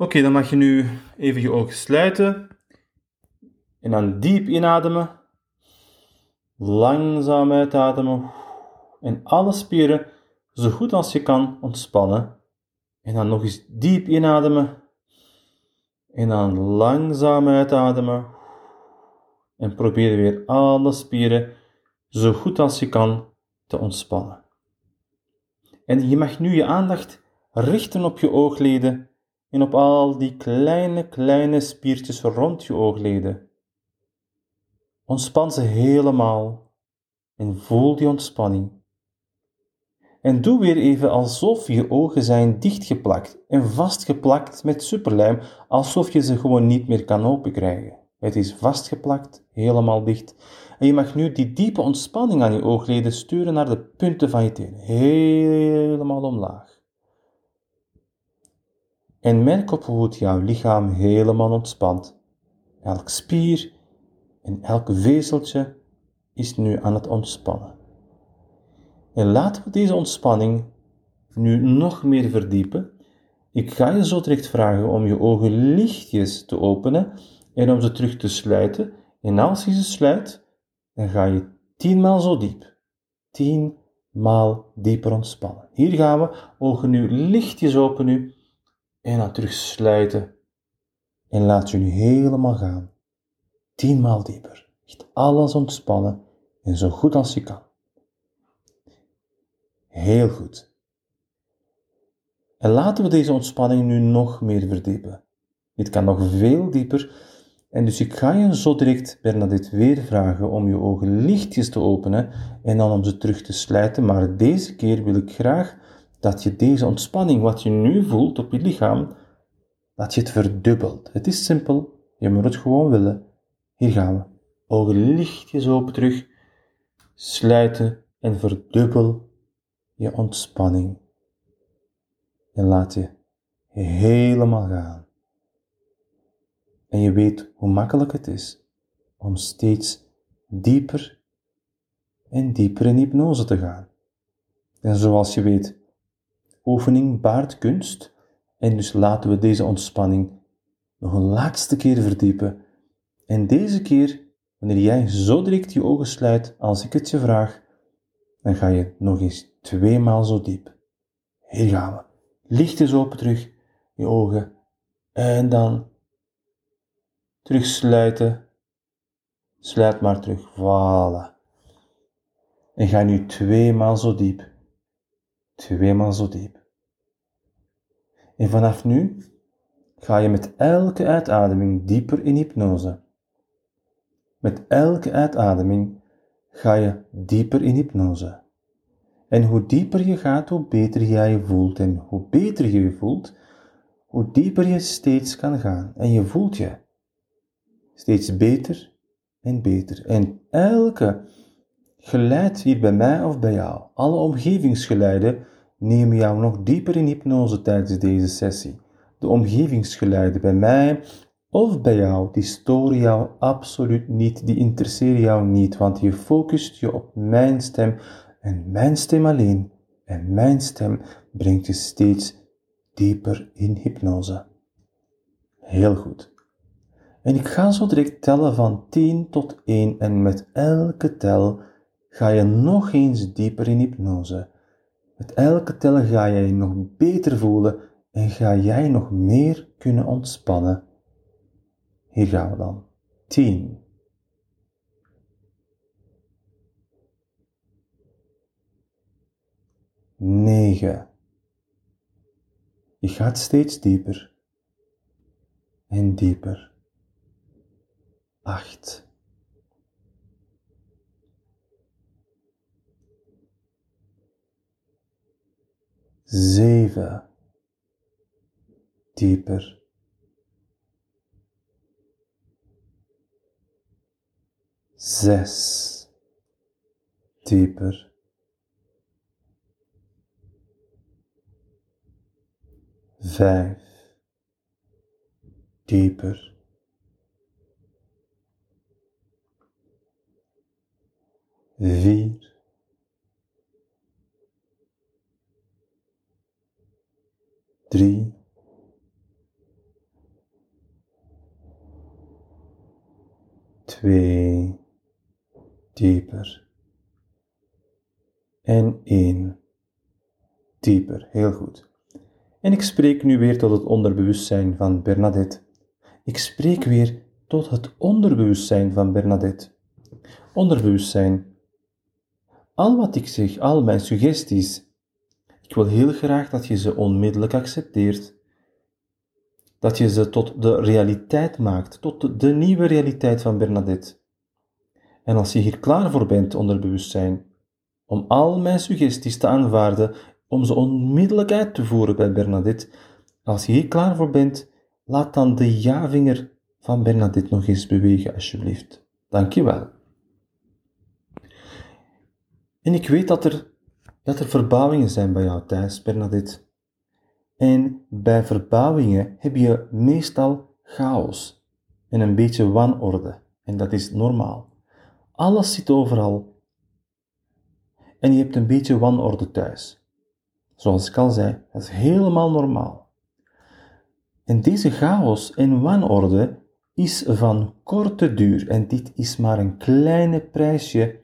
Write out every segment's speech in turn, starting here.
Oké, dan mag je nu even je ogen sluiten. En dan diep inademen. Langzaam uitademen. En alle spieren zo goed als je kan ontspannen. En dan nog eens diep inademen. En dan langzaam uitademen. En probeer weer alle spieren zo goed als je kan te ontspannen. En je mag nu je aandacht richten op je oogleden en op al die kleine, kleine spiertjes rond je oogleden. Ontspan ze helemaal en voel die ontspanning. En doe weer even alsof je ogen zijn dichtgeplakt en vastgeplakt met superlijm, alsof je ze gewoon niet meer kan openkrijgen. Het is vastgeplakt, helemaal dicht. En je mag nu die diepe ontspanning aan je oogleden sturen naar de punten van je tenen, helemaal omlaag. En merk op hoe het jouw lichaam helemaal ontspant. Elk spier en elk vezeltje is nu aan het ontspannen. En laten we deze ontspanning nu nog meer verdiepen. Ik ga je zo direct vragen om je ogen lichtjes te openen en om ze terug te sluiten. En als je ze sluit, dan ga je tienmaal zo diep. Tienmaal dieper ontspannen. Hier gaan we. Ogen nu lichtjes open nu. En dan terug sluiten. En laat je nu helemaal gaan. Tienmaal dieper. Echt alles ontspannen. En zo goed als je kan. Heel goed. En laten we deze ontspanning nu nog meer verdiepen. Dit kan nog veel dieper. En dus ik ga je zo direct, Bernadette, weer vragen om je ogen lichtjes te openen en dan om ze terug te sluiten. Maar deze keer wil ik graag dat je deze ontspanning, wat je nu voelt op je lichaam, dat je het verdubbelt. Het is simpel, je moet het gewoon willen. Hier gaan we. Ogen lichtjes open terug, sluiten en verdubbel je ontspanning. En laat je helemaal gaan. En je weet hoe makkelijk het is om steeds dieper en dieper in hypnose te gaan. En zoals je weet, oefening baart kunst. En dus laten we deze ontspanning nog een laatste keer verdiepen. En deze keer, wanneer jij zo direct je ogen sluit als ik het je vraag, dan ga je nog eens tweemaal zo diep. Hier gaan we. Licht eens open terug, je ogen. En dan terug sluiten. Sluit maar terug. Voilà. En ga nu tweemaal zo diep. Tweemaal zo diep. En vanaf nu ga je met elke uitademing dieper in hypnose. Met elke uitademing ga je dieper in hypnose. En hoe dieper je gaat, hoe beter jij je voelt. En hoe beter je je voelt, hoe dieper je steeds kan gaan. En je voelt je steeds beter en beter. En elke geluid hier bij mij of bij jou, alle omgevingsgeluiden, nemen jou nog dieper in hypnose tijdens deze sessie. De omgevingsgeluiden bij mij of bij jou, die storen jou absoluut niet, die interesseren jou niet, want je focust je op mijn stem en mijn stem alleen. En mijn stem brengt je steeds dieper in hypnose. Heel goed. En ik ga zo direct tellen van 10 tot 1 en met elke tel ga je nog eens dieper in hypnose. Met elke tel ga jij je nog beter voelen en ga jij nog meer kunnen ontspannen. Hier gaan we dan. 10. 9. Je gaat steeds dieper en dieper. 8. 7. Dieper. 6. Dieper. vijf, dieper. Vier, drie, twee, dieper en één, dieper. Heel goed. En ik spreek nu weer tot het onderbewustzijn van Bernadette. Ik spreek weer tot het onderbewustzijn van Bernadette. Onderbewustzijn. Al wat ik zeg, al mijn suggesties, ik wil heel graag dat je ze onmiddellijk accepteert. Dat je ze tot de realiteit maakt, tot de nieuwe realiteit van Bernadette. En als je hier klaar voor bent, onderbewustzijn, om al mijn suggesties te aanvaarden, om ze onmiddellijk uit te voeren bij Bernadette, als je hier klaar voor bent, laat dan de ja-vinger van Bernadette nog eens bewegen, alsjeblieft. Dank je wel. En ik weet dat er, dat er verbouwingen zijn bij jou thuis, Bernadette. En bij verbouwingen heb je meestal chaos en een beetje wanorde. En dat is normaal. Alles zit overal. En je hebt een beetje wanorde thuis. Zoals ik al zei, dat is helemaal normaal. En deze chaos en wanorde is van korte duur en dit is maar een kleine prijsje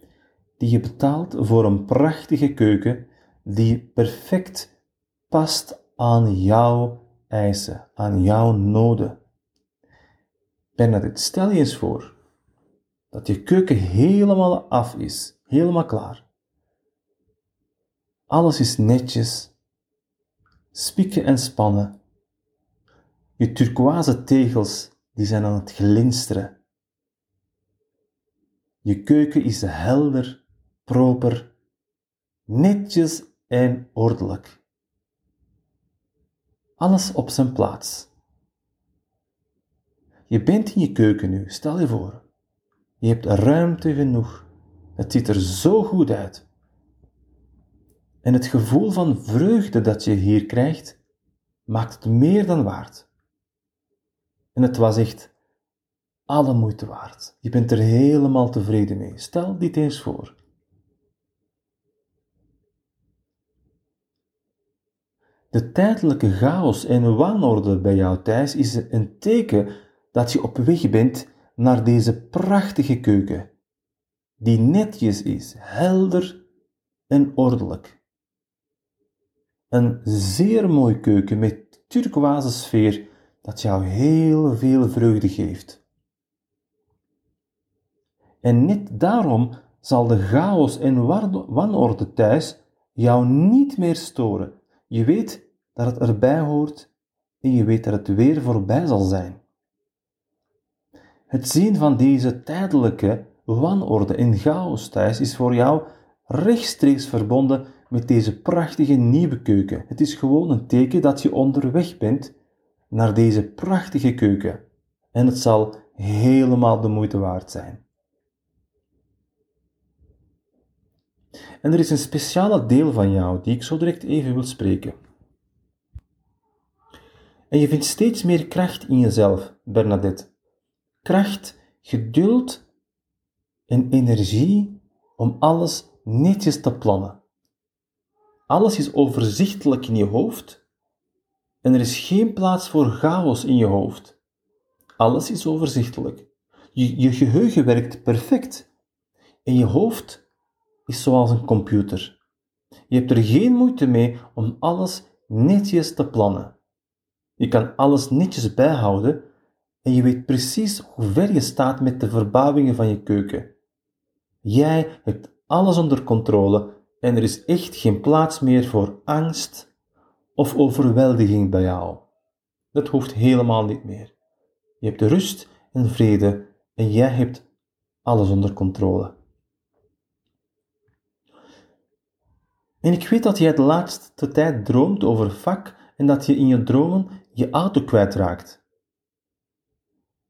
die je betaalt voor een prachtige keuken die perfect past aan jouw eisen, aan jouw noden. Bernadette, stel je eens voor dat je keuken helemaal af is, helemaal klaar. Alles is netjes, spikken en spannen. Je turquoise tegels die zijn aan het glinsteren. Je keuken is helder, proper, netjes en ordelijk. Alles op zijn plaats. Je bent in je keuken nu, stel je voor. Je hebt ruimte genoeg. Het ziet er zo goed uit. En het gevoel van vreugde dat je hier krijgt, maakt het meer dan waard. En het was echt alle moeite waard. Je bent er helemaal tevreden mee. Stel dit eens voor. De tijdelijke chaos en wanorde bij jou thuis is een teken dat je op weg bent naar deze prachtige keuken, die netjes is, helder en ordelijk. Een zeer mooie keuken met turquoise sfeer dat jou heel veel vreugde geeft. En net daarom zal de chaos en wanorde thuis jou niet meer storen. Je weet dat het erbij hoort en je weet dat het weer voorbij zal zijn. Het zien van deze tijdelijke wanorde en chaos thuis is voor jou rechtstreeks verbonden met deze prachtige nieuwe keuken. Het is gewoon een teken dat je onderweg bent naar deze prachtige keuken en het zal helemaal de moeite waard zijn. En er is een speciale deel van jou die ik zo direct even wil spreken. En je vindt steeds meer kracht in jezelf, Bernadette. Kracht, geduld en energie om alles netjes te plannen. Alles is overzichtelijk in je hoofd en er is geen plaats voor chaos in je hoofd. Alles is overzichtelijk. Je, je geheugen werkt perfect en je hoofd is zoals een computer. Je hebt er geen moeite mee om alles netjes te plannen. Je kan alles netjes bijhouden en je weet precies hoe ver je staat met de verbouwingen van je keuken. Jij hebt alles onder controle en er is echt geen plaats meer voor angst of overweldiging bij jou. Dat hoeft helemaal niet meer. Je hebt rust en vrede en jij hebt alles onder controle. En ik weet dat jij de laatste tijd droomt over vak en dat je in je dromen je auto kwijtraakt.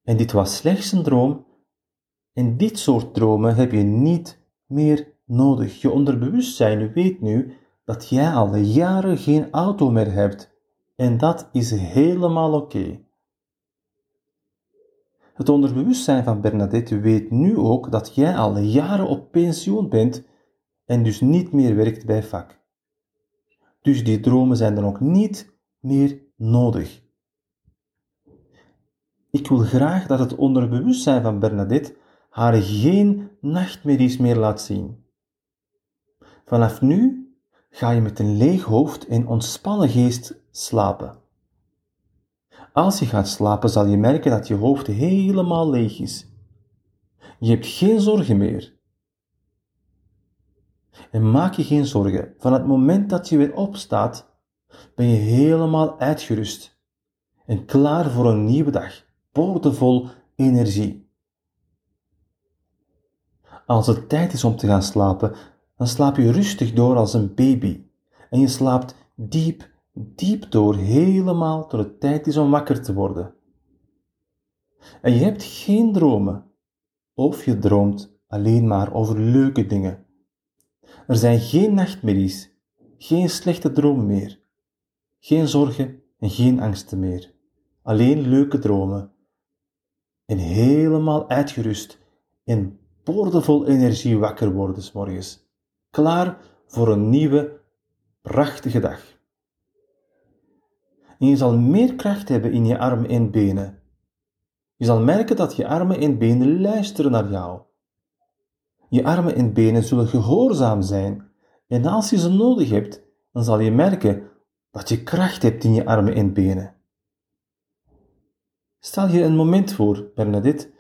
En dit was slechts een droom. En dit soort dromen heb je niet meer nodig. Je onderbewustzijn weet nu dat jij al jaren geen auto meer hebt. En dat is helemaal oké. Het onderbewustzijn van Bernadette weet nu ook dat jij al jaren op pensioen bent en dus niet meer werkt bij vak. Dus die dromen zijn dan ook niet meer nodig. Ik wil graag dat het onderbewustzijn van Bernadette haar geen nachtmerries meer laat zien. Vanaf nu ga je met een leeg hoofd en ontspannen geest slapen. Als je gaat slapen, zal je merken dat je hoofd helemaal leeg is. Je hebt geen zorgen meer. En maak je geen zorgen. Van het moment dat je weer opstaat, ben je helemaal uitgerust en klaar voor een nieuwe dag, boordevol energie. Als het tijd is om te gaan slapen, dan slaap je rustig door als een baby en je slaapt diep, diep door, helemaal tot het tijd is om wakker te worden. En je hebt geen dromen, of je droomt alleen maar over leuke dingen. Er zijn geen nachtmerries, geen slechte dromen meer, geen zorgen en geen angsten meer. Alleen leuke dromen. En helemaal uitgerust en boordevol energie wakker worden s morgens. Klaar voor een nieuwe, prachtige dag. En je zal meer kracht hebben in je armen en benen. Je zal merken dat je armen en benen luisteren naar jou. Je armen en benen zullen gehoorzaam zijn. En als je ze nodig hebt, dan zal je merken dat je kracht hebt in je armen en benen. Stel je een moment voor, Bernadette,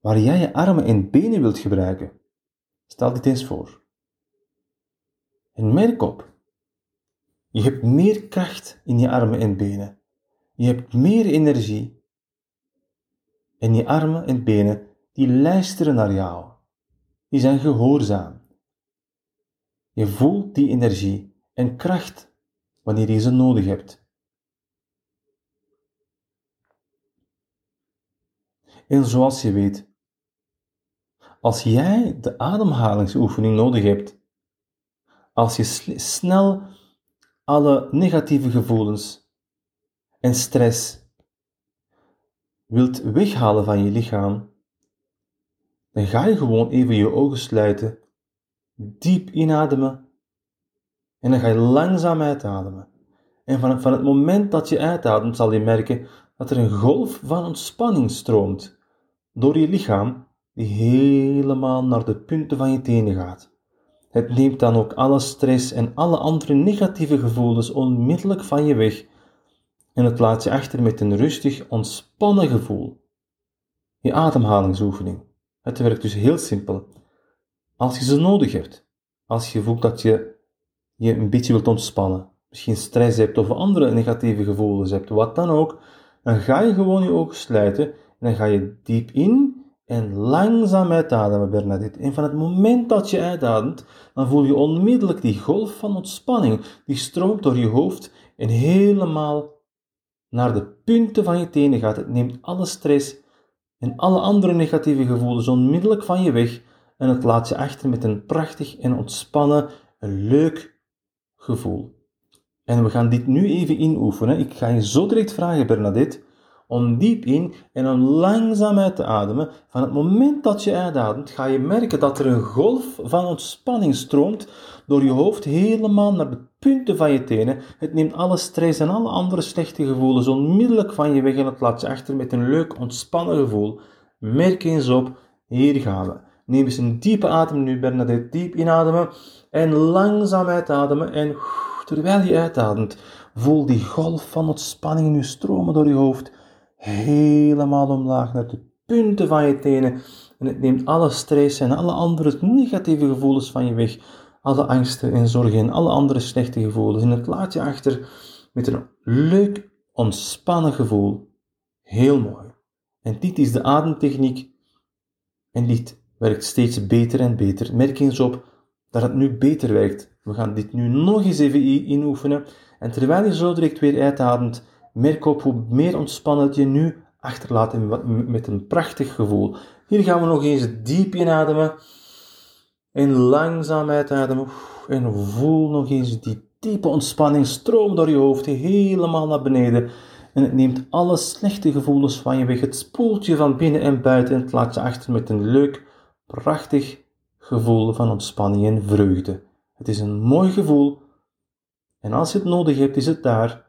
waar jij je armen en benen wilt gebruiken. Stel dit eens voor. En merk op, je hebt meer kracht in je armen en benen. Je hebt meer energie. En je armen en benen, die luisteren naar jou. Die zijn gehoorzaam. Je voelt die energie en kracht wanneer je ze nodig hebt. En zoals je weet, als jij de ademhalingsoefening nodig hebt, als je snel alle negatieve gevoelens en stress wilt weghalen van je lichaam, dan ga je gewoon even je ogen sluiten, diep inademen en dan ga je langzaam uitademen. En van, van het moment dat je uitademt, zal je merken dat er een golf van ontspanning stroomt door je lichaam, die helemaal naar de punten van je tenen gaat. Het neemt dan ook alle stress en alle andere negatieve gevoelens onmiddellijk van je weg en het laat je achter met een rustig, ontspannen gevoel. Je ademhalingsoefening. Het werkt dus heel simpel. Als je ze nodig hebt, als je voelt dat je je een beetje wilt ontspannen, misschien stress hebt of andere negatieve gevoelens hebt, wat dan ook, dan ga je gewoon je ogen sluiten en dan ga je diep in en langzaam uitademen, Bernadette. En van het moment dat je uitademt, dan voel je onmiddellijk die golf van ontspanning, die stroomt door je hoofd en helemaal naar de punten van je tenen gaat. Het neemt alle stress en alle andere negatieve gevoelens onmiddellijk van je weg en het laat je achter met een prachtig en ontspannen, een leuk gevoel. En we gaan dit nu even inoefenen. Ik ga je zo direct vragen, Bernadette, om diep in en om langzaam uit te ademen. Van het moment dat je uitademt, ga je merken dat er een golf van ontspanning stroomt door je hoofd helemaal naar de punten van je tenen. Het neemt alle stress en alle andere slechte gevoelens onmiddellijk van je weg en het laat je achter met een leuk ontspannen gevoel. Merk eens op, hier gaan we. Neem eens een diepe adem nu, Bernadette. Diep inademen en langzaam uitademen. En terwijl je uitademt, voel die golf van ontspanning nu stromen door je hoofd helemaal omlaag naar de punten van je tenen. En het neemt alle stress en alle andere negatieve gevoelens van je weg. Alle angsten en zorgen en alle andere slechte gevoelens. En het laat je achter met een leuk, ontspannen gevoel. Heel mooi. En dit is de ademtechniek. En dit werkt steeds beter en beter. Merk eens op dat het nu beter werkt. We gaan dit nu nog eens even inoefenen. En terwijl je zo direct weer uitademt, merk op hoe meer ontspannen je nu achterlaat met een prachtig gevoel. Hier gaan we nog eens diep inademen en langzaam uitademen. En voel nog eens die diepe ontspanning stromen door je hoofd helemaal naar beneden. En het neemt alle slechte gevoelens van je weg. Het spoelt je van binnen en buiten en het laat je achter met een leuk, prachtig gevoel van ontspanning en vreugde. Het is een mooi gevoel. En als je het nodig hebt, is het daar.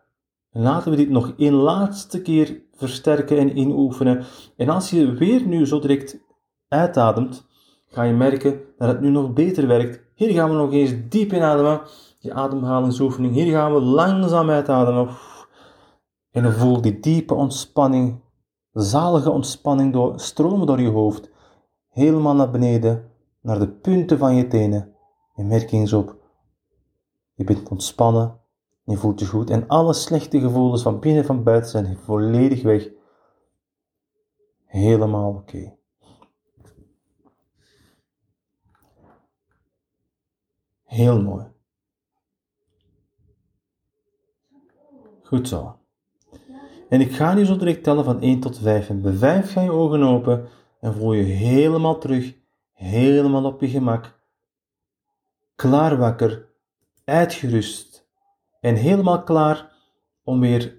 En laten we dit nog één laatste keer versterken en inoefenen. En als je weer nu zo direct uitademt, ga je merken dat het nu nog beter werkt. Hier gaan we nog eens diep inademen. Die ademhalingsoefening. Hier gaan we langzaam uitademen. En voel die diepe ontspanning, zalige ontspanning door, stromen door je hoofd. Helemaal naar beneden, naar de punten van je tenen. En merk eens op. Je bent ontspannen. Je voelt je goed. En alle slechte gevoelens van binnen en van buiten zijn volledig weg. Helemaal oké. Heel mooi. Goed zo. En ik ga nu zo direct tellen van 1 tot 5. En bij 5 ga je ogen open en voel je helemaal terug, helemaal op je gemak. Klaar wakker, uitgerust en helemaal klaar om weer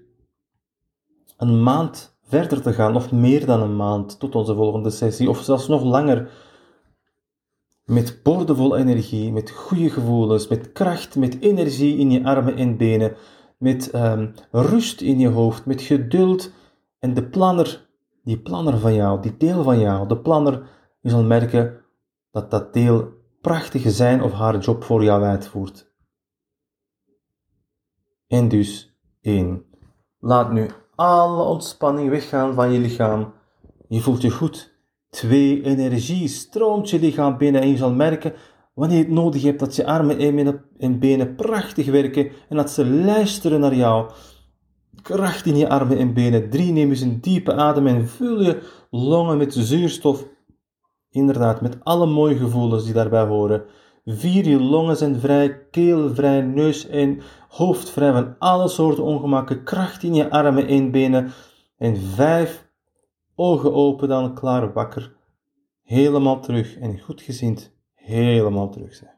een maand verder te gaan, of meer dan een maand, tot onze volgende sessie, of zelfs nog langer met boordevol energie, met goede gevoelens, met kracht, met energie in je armen en benen, met um, rust in je hoofd, met geduld. En de planner, die planner van jou, die deel van jou, de planner, je zal merken dat dat deel prachtige zijn of haar job voor jou uitvoert. En dus, één. Laat nu alle ontspanning weggaan van je lichaam. Je voelt je goed. Twee, energie stroomt je lichaam binnen en je zal merken wanneer je het nodig hebt dat je armen en benen prachtig werken en dat ze luisteren naar jou. Kracht in je armen en benen. Drie, neem eens een diepe adem en vul je longen met zuurstof. Inderdaad, met alle mooie gevoelens die daarbij horen. Vier, je longen zijn vrij, keel vrij, neus en hoofd vrij van alle soorten ongemakken. Kracht in je armen en benen. En vijf, ogen open dan, klaar wakker, helemaal terug en goed gezind, helemaal terug zijn.